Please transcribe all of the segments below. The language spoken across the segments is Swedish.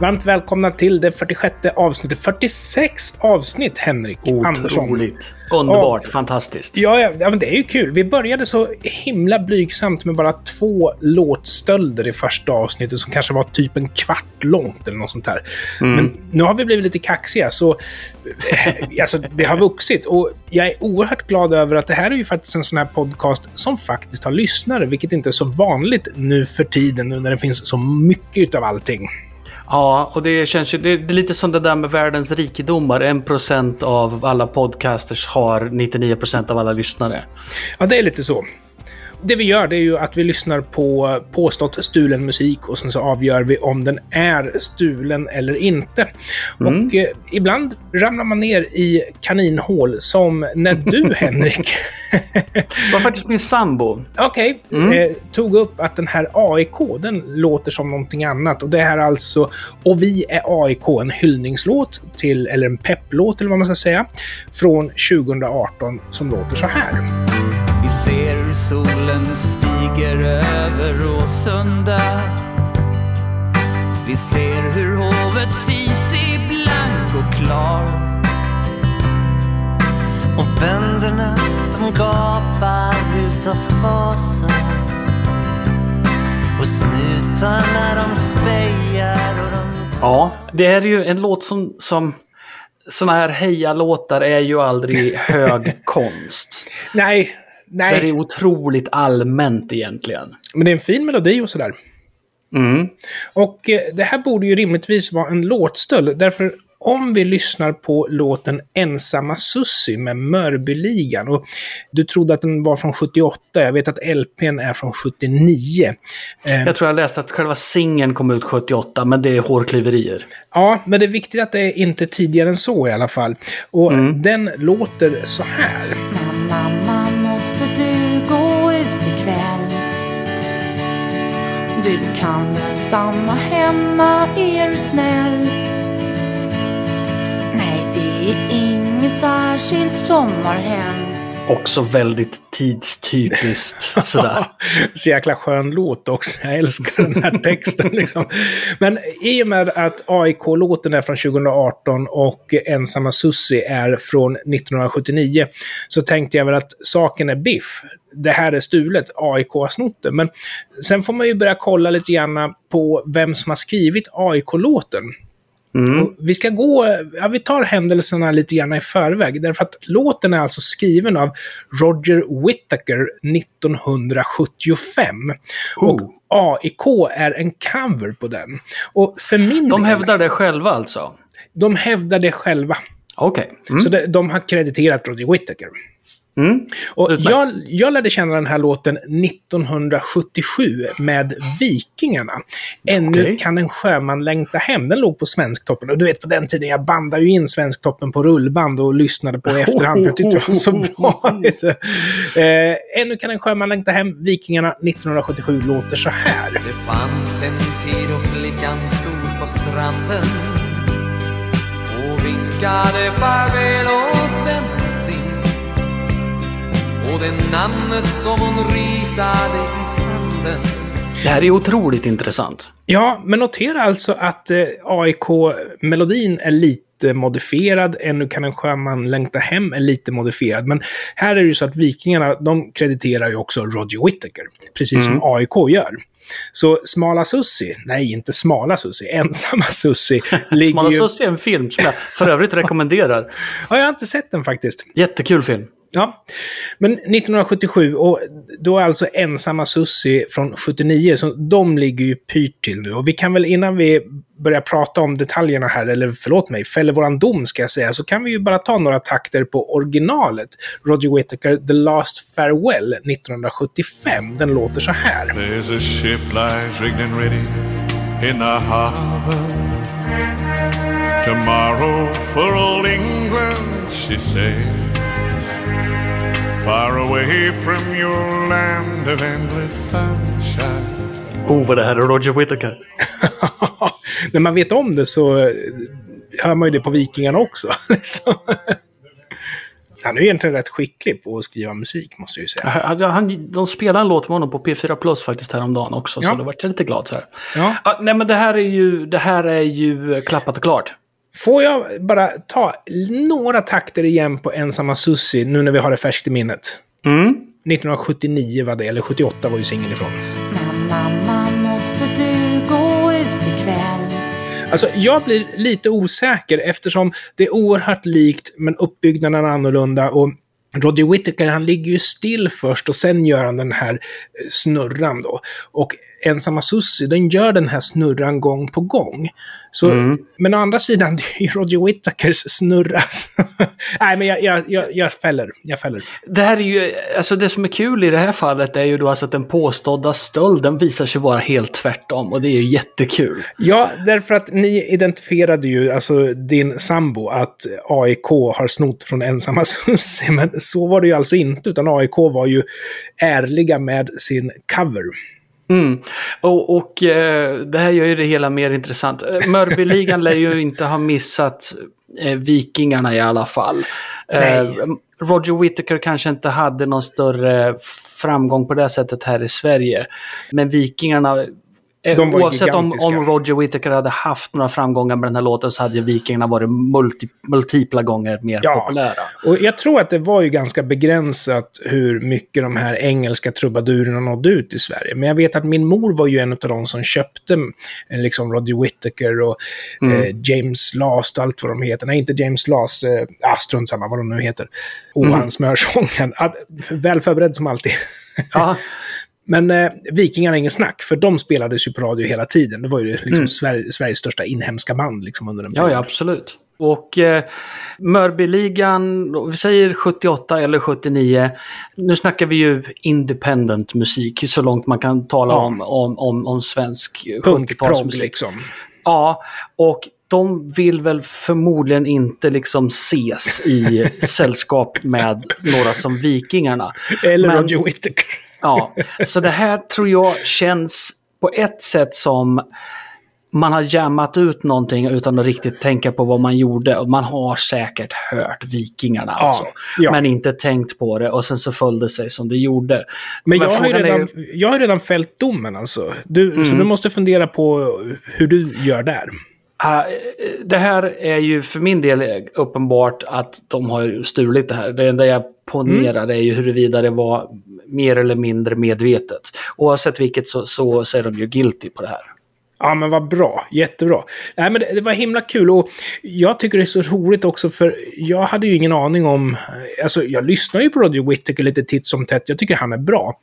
Varmt välkomna till det 46 avsnittet. 46 avsnitt, Henrik Andersson. Otroligt. Underbart. Fantastiskt. Ja, ja, ja, men det är ju kul. Vi började så himla blygsamt med bara två låtstölder i första avsnittet som kanske var typ en kvart långt eller något sånt där. Men nu har vi blivit lite kaxiga, så eh, alltså, det har vuxit. Och jag är oerhört glad över att det här är ju faktiskt en sån här podcast som faktiskt har lyssnare, vilket inte är så vanligt nu för tiden, nu när det finns så mycket utav allting. Ja, och det känns ju... Det är lite som det där med världens rikedomar. 1% av alla podcasters har 99% av alla lyssnare. Ja, det är lite så. Det vi gör det är ju att vi lyssnar på påstått stulen musik och sen så avgör vi om den är stulen eller inte. Och eh, ibland ramlar man ner i kaninhål som när du, Henrik, Det var faktiskt min sambo. okej, eh, tog upp att den här AIK, den låter som någonting annat. Och det här är alltså Och vi är AIK, en hyllningslåt till, eller en pepplåt eller vad man ska säga, från 2018 som låter så här. Solen stiger över Råsunda. Vi ser hur hovet Sisi blank och klar. Och bönderna de gapar utav fasa Och snutarna de spejar och de Ja, det är ju en låt som... som såna här heja-låtar är ju aldrig hög konst. Nej, Det är nej, otroligt allmänt egentligen. men det är en fin melodi och sådär. Mm. Och eh, det här borde ju rimligtvis vara en låtstöld, därför om vi lyssnar på låten Ensamma Sussi med Mörbyligan, och du trodde att den var från 78, jag vet att LPn är från 79. Eh, Jag tror jag läste att själva singeln kom ut 78, men det är hårklyverier. ja, men det är viktigt att det är inte tidigare än så i alla fall. Och den låter så här. Mamma, kan väl stanna hemma, är du snäll? Nej, det är inget särskilt som har hänt. Också väldigt tidstypiskt sådär. Så jäkla skön låt också. Jag älskar den här texten. Liksom. Men i och med att AIK-låten är från 2018 och Ensamma Sussi är från 1979 så tänkte jag väl att saken är biff. Det här är stulet, AIK har snott det. Men sen får man ju börja kolla lite grann på vem som har skrivit AIK-låten. Och Vi ska gå, ja, vi tar händelserna lite grann i förväg, därför att låten är alltså skriven av Roger Whittaker 1975. Och Oh. AIK är en cover på den. Och för min De hävdar det själva alltså? de hävdar det själva. Okej. Mm. Så det, de har krediterat Roger Whittaker. Mm. Och jag, jag lärde känna den här låten 1977 med Vikingarna. Ännu Okej. kan en sjöman längta hem. Den låg på Svensktoppen. Och du vet på den tiden, jag bandade ju in Svensktoppen på rullband och lyssnade på i efterhand för jag tyckte det var så bra. vet du. Eh, Ännu kan en sjöman längta hem. Vikingarna 1977 låter så här. Det fanns en tid då flickan stod på stranden och vinkade farväl åt vännen och det namnet som hon ritade i sanden Det här är otroligt intressant. Ja, men notera alltså att eh, AIK-melodin är lite modifierad. Ännu kan en sjöman längta hem är lite modifierad. Men här är det ju så att Vikingarna, de krediterar ju också Roger Whittaker. Precis som AIK gör. Så Smala Sussi, nej inte Smala Sussi, Ensamma Sussi, ligger Smala ju... Sussi är en film som jag för övrigt rekommenderar. Ja, jag har inte sett den faktiskt. Jättekul film. Ja, men 1977, och då är alltså ensamma Sussi från 79, så de ligger ju pyrt till nu. Och vi kan väl innan vi börjar prata om detaljerna här, eller förlåt mig, fäller våran dom ska jag säga, så kan vi ju bara ta några takter på originalet. Roger Whittaker, The Last Farewell, 1975. Den låter så här. There's a ship lies rigged and ready in the harbor. Tomorrow for old England, she sails. Far away from your land of endless sunshine. Oh, vad det här är Roger Whittaker. När man vet om det så eh, hör man ju det på Vikingarna också. liksom. Han är ju egentligen rätt skicklig på att skriva musik, måste jag ju säga. Han, han, de spelade en låt med honom på P4 Plus faktiskt häromdagen också, Ja. så då vart jag lite glad så här. Ja. Ah, nej men det här är ju, det här är ju klappat och klart. Får jag bara ta några takter igen på Ensamma Sussi, nu när vi har det färskt i minnet? Mm. 1979 var det, eller 78 var ju singeln ifrån. Mamma, måste du gå ut ikväll? Alltså, jag blir lite osäker eftersom det är oerhört likt, men uppbyggnaden är annorlunda. Och Roger Whittaker, han ligger ju still först och sen gör han den här snurran då. Och Ensamma Sussi, den gör den här snurran gång på gång. Så, Men å andra sidan, det är ju Roger Whittakers snurra. Nej, men jag, jag, jag, jag fäller. Jag fäller. Det här är ju, alltså det som är kul i det här fallet är ju då alltså att den påstådda stölden visar sig vara helt tvärtom och det är ju jättekul. Ja, därför att ni identifierade ju, alltså din sambo, att AIK har snott från ensamma Sussi. Men så var det ju alltså inte, utan AIK var ju ärliga med sin cover. Mm. Och, och eh, det här gör ju det hela mer intressant. Eh, Mörbyligan lär ju inte ha missat eh, Vikingarna i alla fall. Eh, Roger Whittaker kanske inte hade någon större framgång på det sättet här i Sverige. Men Vikingarna, De var ju oavsett om, om Roger Whittaker hade haft några framgångar med den här låten så hade ju Vikingarna varit multi, multipla gånger mer Ja. populära. Och jag tror att det var ju ganska begränsat hur mycket de här engelska trubadurerna nådde ut i Sverige. Men jag vet att min mor var ju en av de som köpte eh, liksom Roger Whittaker och eh, James Last och allt vad de heter. Nej, inte James Last. Eh, ah, strunt samma vad de nu heter. Och han smörsången. Ah, väl förberedd som alltid. Ja. Men eh, Vikingarna är ingen snack, för de spelades ju på radio hela tiden. Det var ju liksom Sver- Sveriges största inhemska band liksom, under en Ja, ja, absolut. Och eh, Mörbyligan, vi säger 78 eller 79. Nu snackar vi ju independent musik, så långt man kan tala Ja. om, om, om, om svensk Punkprogg 70-talsmusik. liksom. Ja, och de vill väl förmodligen inte liksom ses i sällskap med några som Vikingarna. Eller Men- Roger Whittaker. Ja, så det här tror jag känns på ett sätt som man har jammat ut någonting utan att riktigt tänka på vad man gjorde. Man har säkert hört Vikingarna Ja, alltså. ja. Men inte tänkt på det och sen så föll det sig som det gjorde. Men jag har, frågan är redan, jag har redan fällt domen alltså. Du, Så du måste fundera på hur du gör där. Ah, det här är ju för min del uppenbart att de har stulit det här. Det enda jag ponerar är ju huruvida det var mer eller mindre medvetet. Oavsett vilket så, så, så är de ju guilty på det här. Ja, men vad bra. Jättebra. Nej, men det, det var himla kul och jag tycker det är så roligt också för jag hade ju ingen aning om... Alltså, jag lyssnar ju på Roger Whittaker lite titt som tätt. Jag tycker han är bra.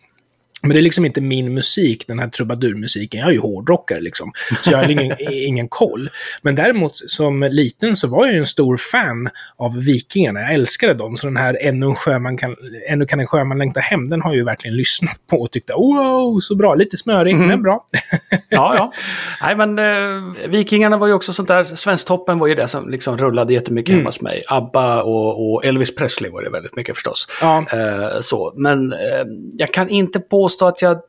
Men det är liksom inte min musik, den här trubadurmusiken. Jag är ju hårdrockare liksom. Så jag har ingen, ingen koll. Men däremot som liten så var jag ju en stor fan av Vikingarna. Jag älskade dem. Så den här Ännu, en sjöman kan, Ännu kan en sjöman längta hem, den har jag ju verkligen lyssnat på och tyckte wow, så bra. Lite smörig, men bra. Ja, ja. Nej, men eh, Vikingarna var ju också sånt där. Svensktoppen var ju det som liksom rullade jättemycket hemma hos mig. ABBA och, och Elvis Presley var det väldigt mycket förstås. Ja. Eh, så. Men eh, jag kan inte påstå att jag...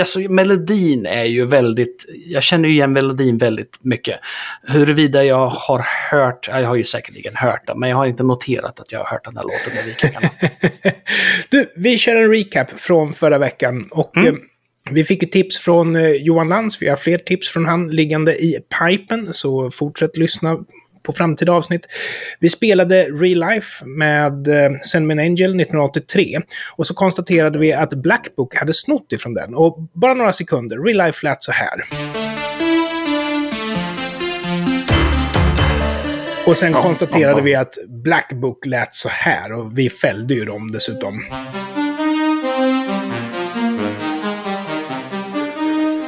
Alltså, melodin är ju väldigt... Jag känner ju igen melodin väldigt mycket. Huruvida jag har hört... Jag har ju säkerligen hört den, men jag har inte noterat att jag har hört den här låten med Vikingarna. Du, vi kör en recap från förra veckan. Och Mm. eh, vi fick ju tips från eh, Johan Lantz. Vi har fler tips från han liggande i pipen. Så fortsätt lyssna på framtida avsnitt. Vi spelade Real Life med eh, Send Me An Angel 1983. Och så konstaterade vi att Black Book hade snott ifrån den. Och bara några sekunder. Real Life lät så här. Och sen konstaterade vi att Black Book lät så här och vi fällde ju dem dessutom.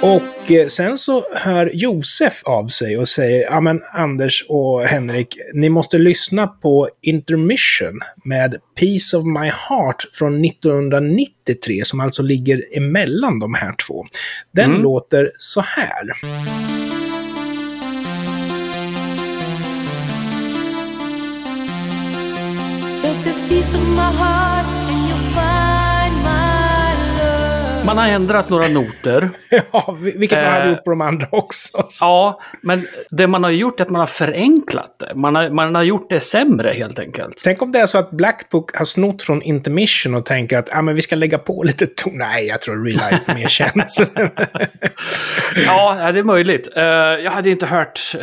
Och eh, sen så hör Josef av sig och säger, ja men Anders och Henrik, ni måste lyssna på Intermission med Piece of My Heart från 1993, som alltså ligger emellan de här två. Den låter så här. Take this piece of my heart man har ändrat några noter. Ja, vilket man hade Eh. gjort på de andra också. Ja, men det man har gjort är att man har förenklat det. Man har, man har gjort det sämre helt enkelt. Tänk om det är så att Black Book har snott från Intermission och tänker att ah, men vi ska lägga på lite ton. Nej, jag tror Real Life mer känt. Ja, det är möjligt. Eh, jag hade inte hört uh,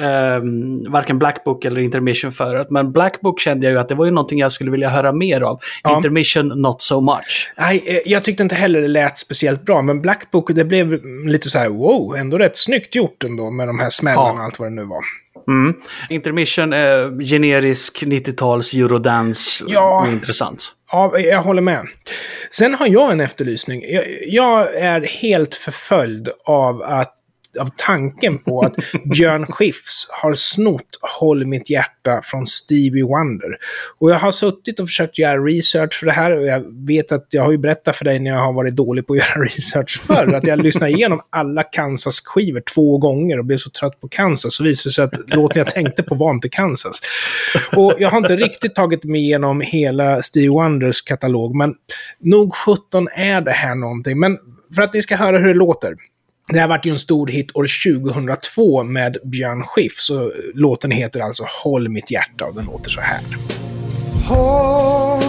varken Black Book eller Intermission förut, men Black Book kände jag ju att det var ju någonting jag skulle vilja höra mer av. Ja. Intermission, not so much. Nej, eh, jag tyckte inte heller det lät speciellt bra, men Black Book, det blev lite så här, wow, ändå rätt snyggt gjort ändå med de här smällarna Ja. och allt vad det nu var. Mm. Intermission, uh, generisk 90-tals eurodance, Ja. intressant. Ja, jag håller med. Sen har jag en efterlysning. Jag, jag är helt förföljd av att av tanken på att Björn Skifs har snott Håll mitt hjärta från Stevie Wonder. Och jag har suttit och försökt göra research för det här och jag vet att jag har ju berättat för dig när jag har varit dålig på att göra research förr, att jag lyssnade igenom alla Kansas-skivor två gånger och blev så trött på Kansas så visade det sig att låten jag tänkte på var inte Kansas. Och jag har inte riktigt tagit mig igenom hela Stevie Wonders katalog, men nog 17 är det här någonting. Men för att ni ska höra hur det låter. Det här vart ju en stor hit år 2002 med Björn Skifs. Så låten heter alltså Håll mitt hjärta och den låter så här. Håll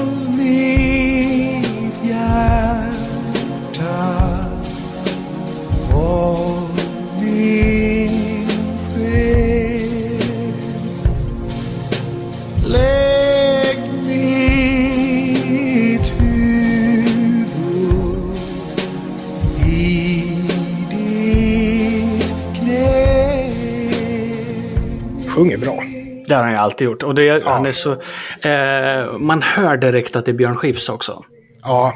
Sjunger bra. Det har han ju alltid gjort. Och det, han är så, eh, man hör direkt att det är Björn Skifs också. Ja.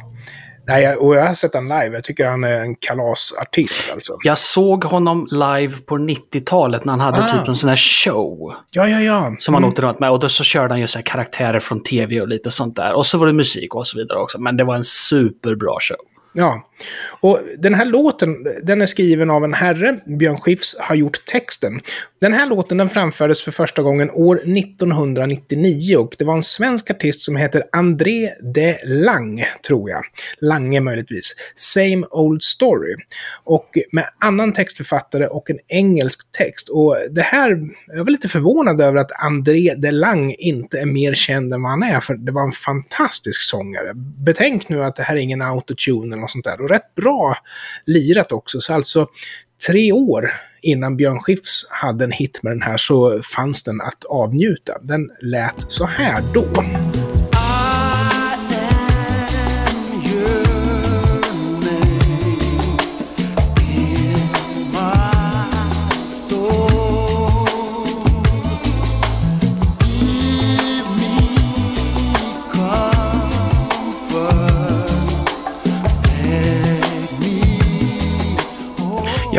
Nej, och jag har sett han live. Jag tycker han är en kalasartist alltså. Jag såg honom live på 90-talet när han hade Ah. typ en sån här show. Ja, ja, ja. Som han åkte runt med. Och då så körde han ju så karaktärer från tv och lite sånt där. Och så var det musik och så vidare också. Men det var en superbra show. Ja. Och den här låten, den är skriven av en herre. Björn Skifs har gjort texten. Den här låten den framfördes för första gången år 1999 och det var en svensk artist som heter André de Lang, tror jag. Lange möjligtvis. Same Old Story. Och med annan textförfattare och en engelsk text. Och det här, jag var lite förvånad över att André de Lang inte är mer känd än vad han är, för det var en fantastisk sångare. Betänk nu att det här är ingen autotune eller något sånt där. Och rätt bra lirat också, så alltså tre år innan Björn Skifs hade en hit med den här så fanns den att avnjuta. Den lät så här då.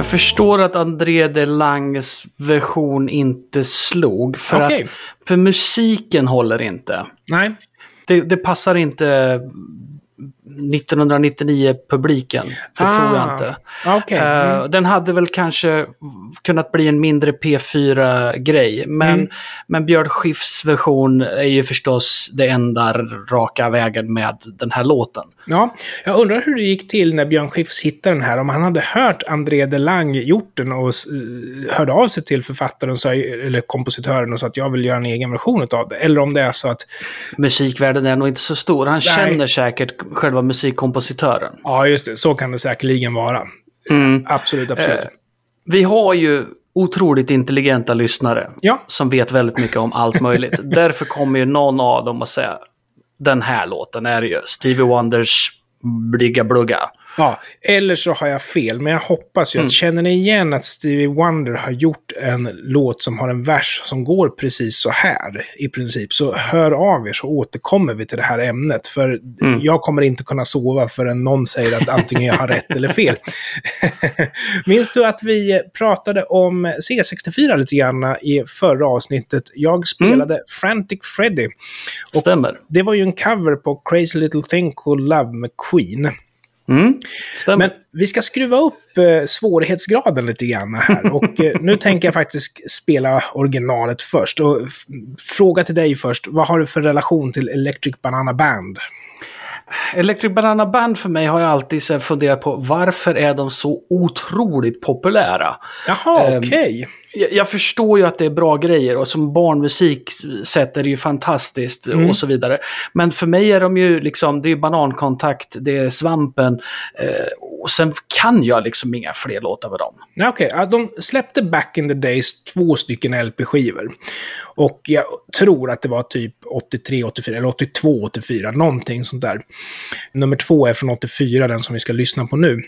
Jag förstår att André de Langes version inte slog. För Okej. att för musiken håller inte. Nej, Det, det passar inte 1999-publiken. Det Ah, tror jag inte. okej. Eh, Mm. Den hade väl kanske kunnat bli en mindre P4-grej. Men, Mm. men Björn Skifs version är ju förstås det enda raka vägen med den här låten. Ja, jag undrar hur det gick till när Björn Skifs hittade den här. Om han hade hört André de Lang gjort den och uh, hörde av sig till författaren så, eller kompositören och sa att jag vill göra en egen version av det. Eller om det är så att, Musikvärlden är nog inte så stor. Han Nej. känner säkert själva musikkompositören. ja just det, så kan det säkerligen vara. Mm. Absolut, absolut. Eh. Vi har ju otroligt intelligenta lyssnare Ja. som vet väldigt mycket om allt möjligt. Därför kommer ju någon av dem att säga den här låten är ju Stevie Wonders Bligga Blugga. Ja, eller så har jag fel, men jag hoppas ju Mm. att känner ni igen att Stevie Wonder har gjort en låt som har en vers som går precis så här i princip, så hör av er så återkommer vi till det här ämnet. För Mm. jag kommer inte kunna sova förrän någon säger att antingen jag har rätt eller fel. Minns du att vi pratade om C64 lite grann i förra avsnittet? Jag spelade Frantic Freddy. Stämmer. det var ju en cover på Crazy Little Thing Called Love med Queen. Mm. Men vi ska skruva upp eh, svårighetsgraden lite grann här. Och eh, nu tänker jag faktiskt spela originalet först. Och fråga till dig först. Vad har du för relation till Electric Banana Band? Electric Banana Band för mig har jag alltid så funderat på varför är de så otroligt populära? Jaha, Ehm, okej. Jag, jag förstår ju att det är bra grejer och som barnmusik sett är det ju fantastiskt Mm. och så vidare. Men för mig är de ju liksom, det är banankontakt, det är svampen eh, och sen kan jag liksom inga fler låtar med dem. Okej, ja, de släppte back in the days två stycken LP-skivor. Och jag tror att det var typ 83, 84, eller 82, 84, någonting sånt där. Nummer två är från 84, den som vi ska lyssna på nu.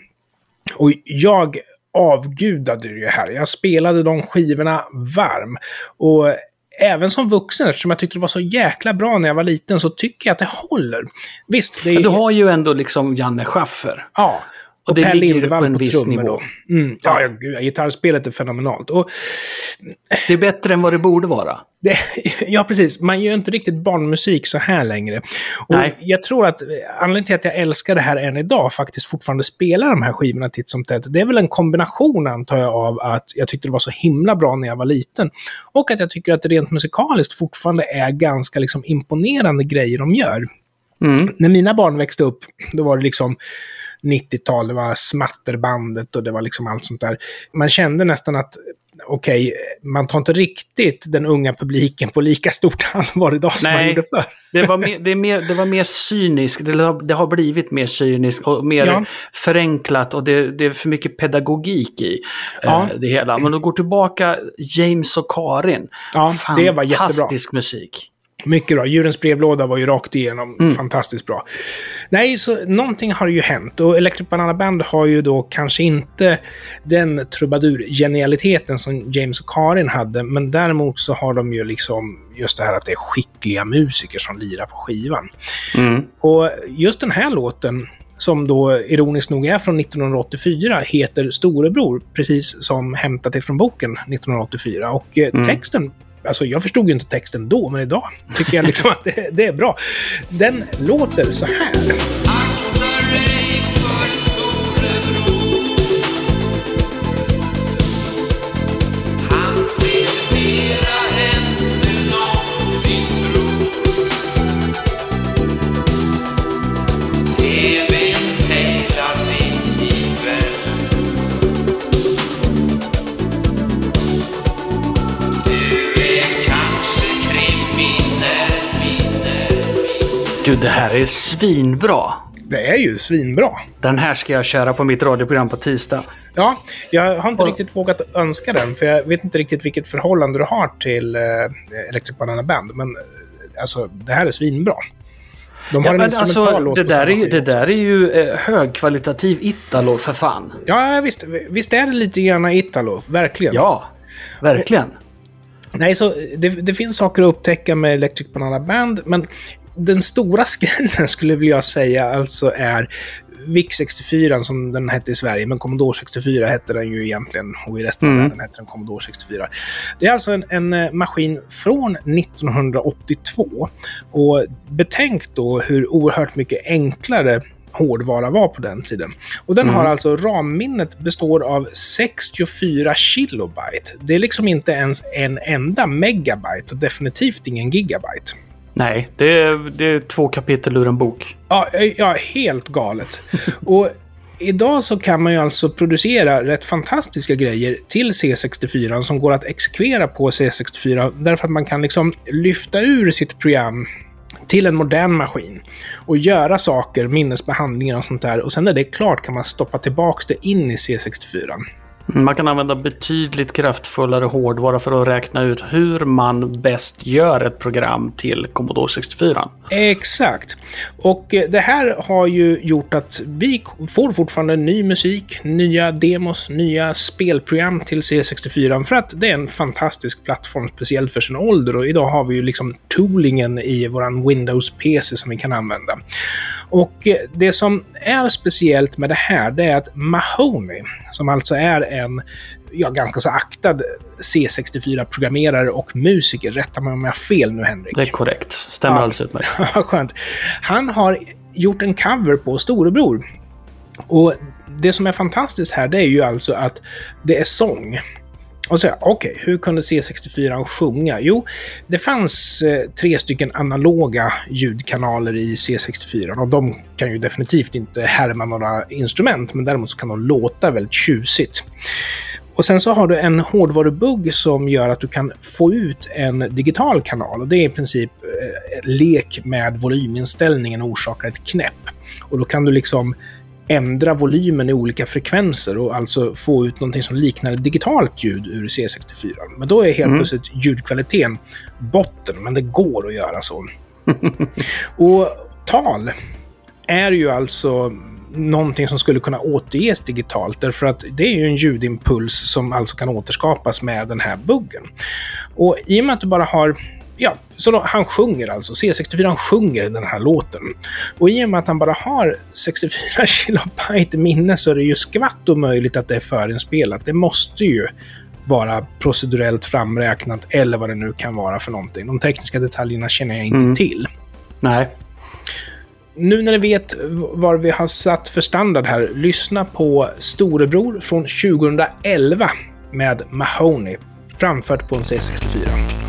Och jag avgudade det här. Jag spelade de skivorna varm. Och även som vuxen, eftersom jag tyckte det var så jäkla bra när jag var liten, så tycker jag att det håller. Visst, det är... Men du har ju ändå liksom Janne Schaffer. Ja. Och det Per ligger Lindvall på en på viss trummor nivå. då. Mm, ja, ja, gud, gitarrspelet är fenomenalt. Och Det är bättre än vad det borde vara. det, ja, precis. Man gör inte riktigt barnmusik så här längre. Och Nej. Jag tror att eh, anledningen till att jag älskar det här än idag, faktiskt fortfarande spelar de här skivorna titt som tätt, det är väl en kombination, antar jag, av att jag tyckte det var så himla bra när jag var liten. Och att jag tycker att det rent musikaliskt fortfarande är ganska liksom, imponerande grejer de gör. Mm. När mina barn växte upp, då var det liksom 90-tal, det var smatterbandet och det var liksom allt sånt där. Man kände nästan att, okej, man tar inte riktigt den unga publiken på lika stort allvar idag som man Nej. gjorde förr. Det var mer, det är mer, det var mer cyniskt, det har, det har blivit mer cyniskt och mer Ja. förenklat och det, det är för mycket pedagogik i Ja. eh, det hela. Men då går tillbaka James och Karin. Ja, det var jättebra. Fantastisk musik. Mycket bra. Djurens brevlåda var ju rakt igenom Mm. fantastiskt bra. Nej, så någonting har ju hänt. Och Electric Banana Band har ju då kanske inte den trubadur-genialiteten som James och Karin hade. Men däremot så har de ju liksom just det här att det är skickliga musiker som lirar på skivan. Mm. Och just den här låten, som då ironiskt nog är från 1984, heter Storebror, precis som hämtat ifrån boken 1984. Och eh, texten, alltså jag förstod ju inte texten då, men idag tycker jag liksom att det, det är bra. Den låter så här. Gud, det här är svinbra. Det är ju svinbra. Den här ska jag köra på mitt radioprogram på tisdag. Ja, jag har inte Och- riktigt vågat önska den, för jag vet inte riktigt vilket förhållande du har till eh, Electric Banana Band, men eh, alltså, det här är svinbra. De har Ja, en men instrumental alltså, låt det, där är, det där är ju eh, högkvalitativ Italo för fan. Ja, visst, visst är det lite grann Italo, verkligen. Ja, verkligen. Nej, så det, det finns saker att upptäcka med Electric Banana Band, men den stora skrällen skulle jag vilja säga alltså är VIC 64 som den hette i Sverige, men Commodore 64 hette den ju egentligen och i resten av Mm. världen hette den Commodore 64. Det är alltså en, en eh, maskin från 1982 och betänk då hur oerhört mycket enklare hårdvara var på den tiden. Och den har alltså ramminnet består av 64 kilobyte. Det är liksom inte ens en enda megabyte och definitivt ingen gigabyte. Nej, det är, det är två kapitel ur en bok. Ja, eh, ja helt galet. och idag så kan man ju alltså producera rätt fantastiska grejer till C64 som går att exekvera på C64 därför att man kan liksom lyfta ur sitt program till en modern maskin och göra saker, minnesbehandlingar och sånt där. Och sen när det är klart kan man stoppa tillbaks det in i C64. Man kan använda betydligt kraftfullare hårdvara för att räkna ut hur man bäst gör ett program till Commodore 64. Exakt. Och eh, det här har ju gjort att vi får fortfarande ny musik, nya demos, nya spelprogram till C64 för att det är en fantastisk plattform, speciellt för sin ålder. Och idag har vi ju liksom toolingen i våran Windows-PC som vi kan använda. Och eh, det som är speciellt med det här, det är att Mahoney, som alltså är en ja, ganska så aktad C64-programmerare och musiker, rätta mig om jag har fel nu Henrik. Det är korrekt. Stämmer Ja. alldeles utmärkt. Skönt. Han har gjort en cover på Storebror. Och det som är fantastiskt här, det är ju alltså att det är sång. Och så, okej, hur kunde C64 sjunga? Jo, det fanns eh, tre stycken analoga ljudkanaler i C64 och de kan ju definitivt inte härma några instrument, men däremot så kan de låta väldigt tjusigt. Och sen så har du en hårdvarubugg som gör att du kan få ut en digital kanal. Och det är i princip eh, lek med volyminställningen och orsakar ett knäpp. Och då kan du liksom ändra volymen i olika frekvenser och alltså få ut någonting som liknar digitalt ljud ur C64. Men då är helt Mm. plötsligt ljudkvaliteten botten, men det går att göra så. och tal är ju alltså någonting som skulle kunna återges digitalt, därför att det är ju en ljudimpuls som alltså kan återskapas med den här buggen. Och i och med att du bara har Ja, så då, han sjunger alltså. C64 sjunger den här låten. Och i och med att han bara har 64 kilobyte minne så är det ju skvatt omöjligt att det är förinspelat. Det måste ju vara procedurellt framräknat eller vad det nu kan vara för någonting. De tekniska detaljerna känner jag inte Mm. till. Nej. Nu när ni vet vad vi har satt för standard här, lyssna på Storebror från 2011 med Mahoney, framfört på en C64.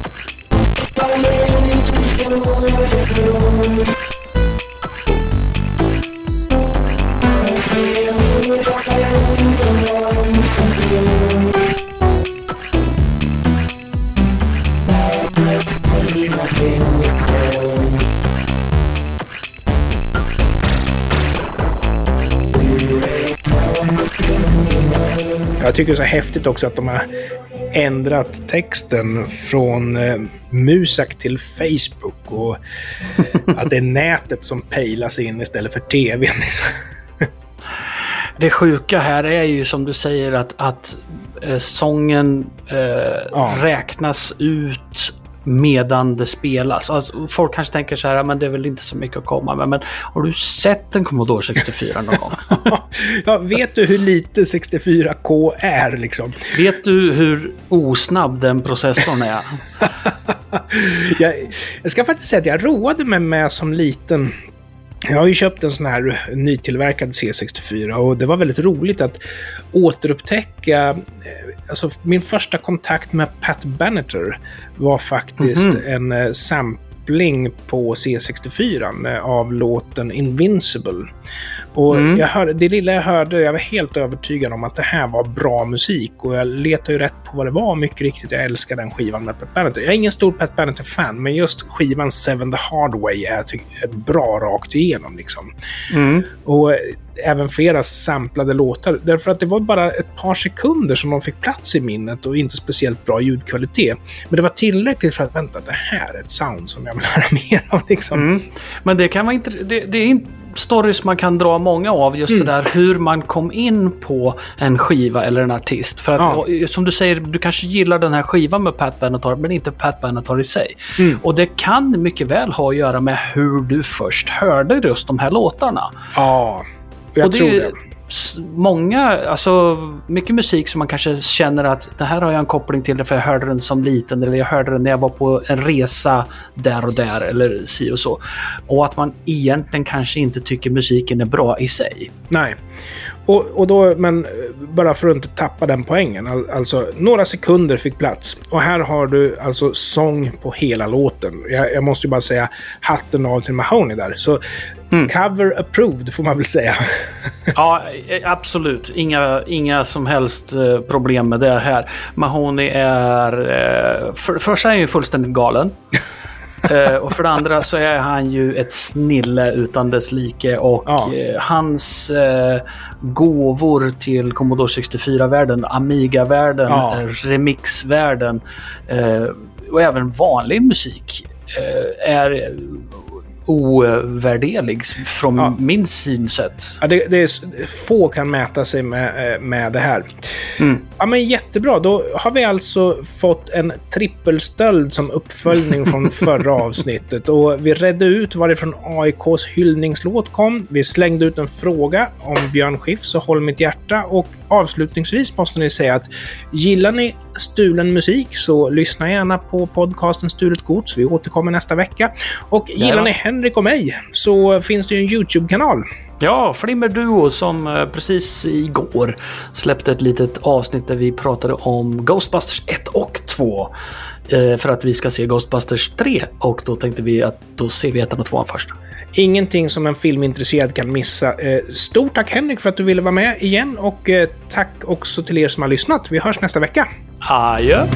Jag tycker det är så häftigt också att de har ändrat texten från eh, Musak till Facebook och att det är nätet som pejlas in istället för tvn. Det sjuka här är ju som du säger att, att eh, sången eh, räknas ut medan det spelas. Alltså, folk kanske tänker så här, men det är väl inte så mycket att komma med. Men har du sett en Commodore 64 någon gång? ja, vet du hur lite 64K är liksom? Vet du hur osnabb den processorn är? jag, jag ska faktiskt säga att jag roade mig med som liten jag har ju köpt en sån här nytillverkad C64 och det var väldigt roligt att återupptäcka... eh, Alltså min första kontakt med Pat Benatar var faktiskt Mhm. en eh, sampling på C64 eh, av låten Invincible. Och Mm. jag hörde, det lilla jag hörde, jag var helt övertygad om att det här var bra musik. Och jag letade ju rätt på vad det var. Mycket riktigt, jag älskar den skivan med Pat Benatar. Jag är ingen stor Pat Benatar-fan, men just skivan Seven the Hard Way är, är bra rakt igenom. Liksom. Mm. Och även flera samplade låtar. Därför att det var bara ett par sekunder som de fick plats i minnet och inte speciellt bra ljudkvalitet. Men det var tillräckligt för att vänta, det här är ett sound som jag vill höra mer av. Liksom. Mm. Men det kan vara inte... Det, det är inte stories man kan dra många av. Just Mm. det där hur man kom in på en skiva eller en artist. För att Ja. som du säger, du kanske gillar den här skivan med Pat Benatar, men inte Pat Benatar i sig. Mm. Och det kan mycket väl ha att göra med hur du först hörde just de här låtarna. Ja, jag Och det är tror det. Många, alltså mycket musik som man kanske känner att det här har jag en koppling till det för jag hörde den som liten eller jag hörde den när jag var på en resa där och där eller si och så. Och att man egentligen kanske inte tycker musiken är bra i sig. Nej. Och, och då, men eh, bara för att inte tappa den poängen. All, alltså, några sekunder fick plats. Och här har du alltså sång på hela låten. Jag, jag måste ju bara säga hatten av till Mahoney där. Så cover approved får man väl säga. Ja, eh, absolut. Inga, inga som helst eh, problem med det här. Mahoney är... eh, För det första är han ju fullständigt galen. Eh, och för det andra så är han ju ett snille utan dess like. Och Ja. eh, hans eh, gåvor till Commodore 64-världen, Amiga-världen, Ja. eh, remix-världen och även vanlig musik är ovärderlig från Ja. min synsätt. Ja, det, det är, få kan mäta sig med, eh, med det här. Mm. Ja, men jättebra. Då har vi alltså fått en trippelstöld som uppföljning från förra avsnittet. Och vi redde ut varifrån AIKs hyllningslåt kom. Vi slängde ut en fråga om Björn Skifs och Håll mitt hjärta. Och avslutningsvis måste ni säga att gillar ni stulen musik så lyssna gärna på podcasten Stulet Gods. Vi återkommer nästa vecka. Och gillar ni Henrik och mig så finns det ju en YouTube-kanal. Ja, Flimmer Duo som eh, precis igår släppte ett litet avsnitt där vi pratade om Ghostbusters 1 och 2. eh, För att vi ska se Ghostbusters 3 och då tänkte vi att då ser vi ettan och tvåan först. Ingenting som en filmintresserad kan missa. Eh, Stort tack Henrik för att du ville vara med igen och tack också till er som har lyssnat. Vi hörs nästa vecka. Aia.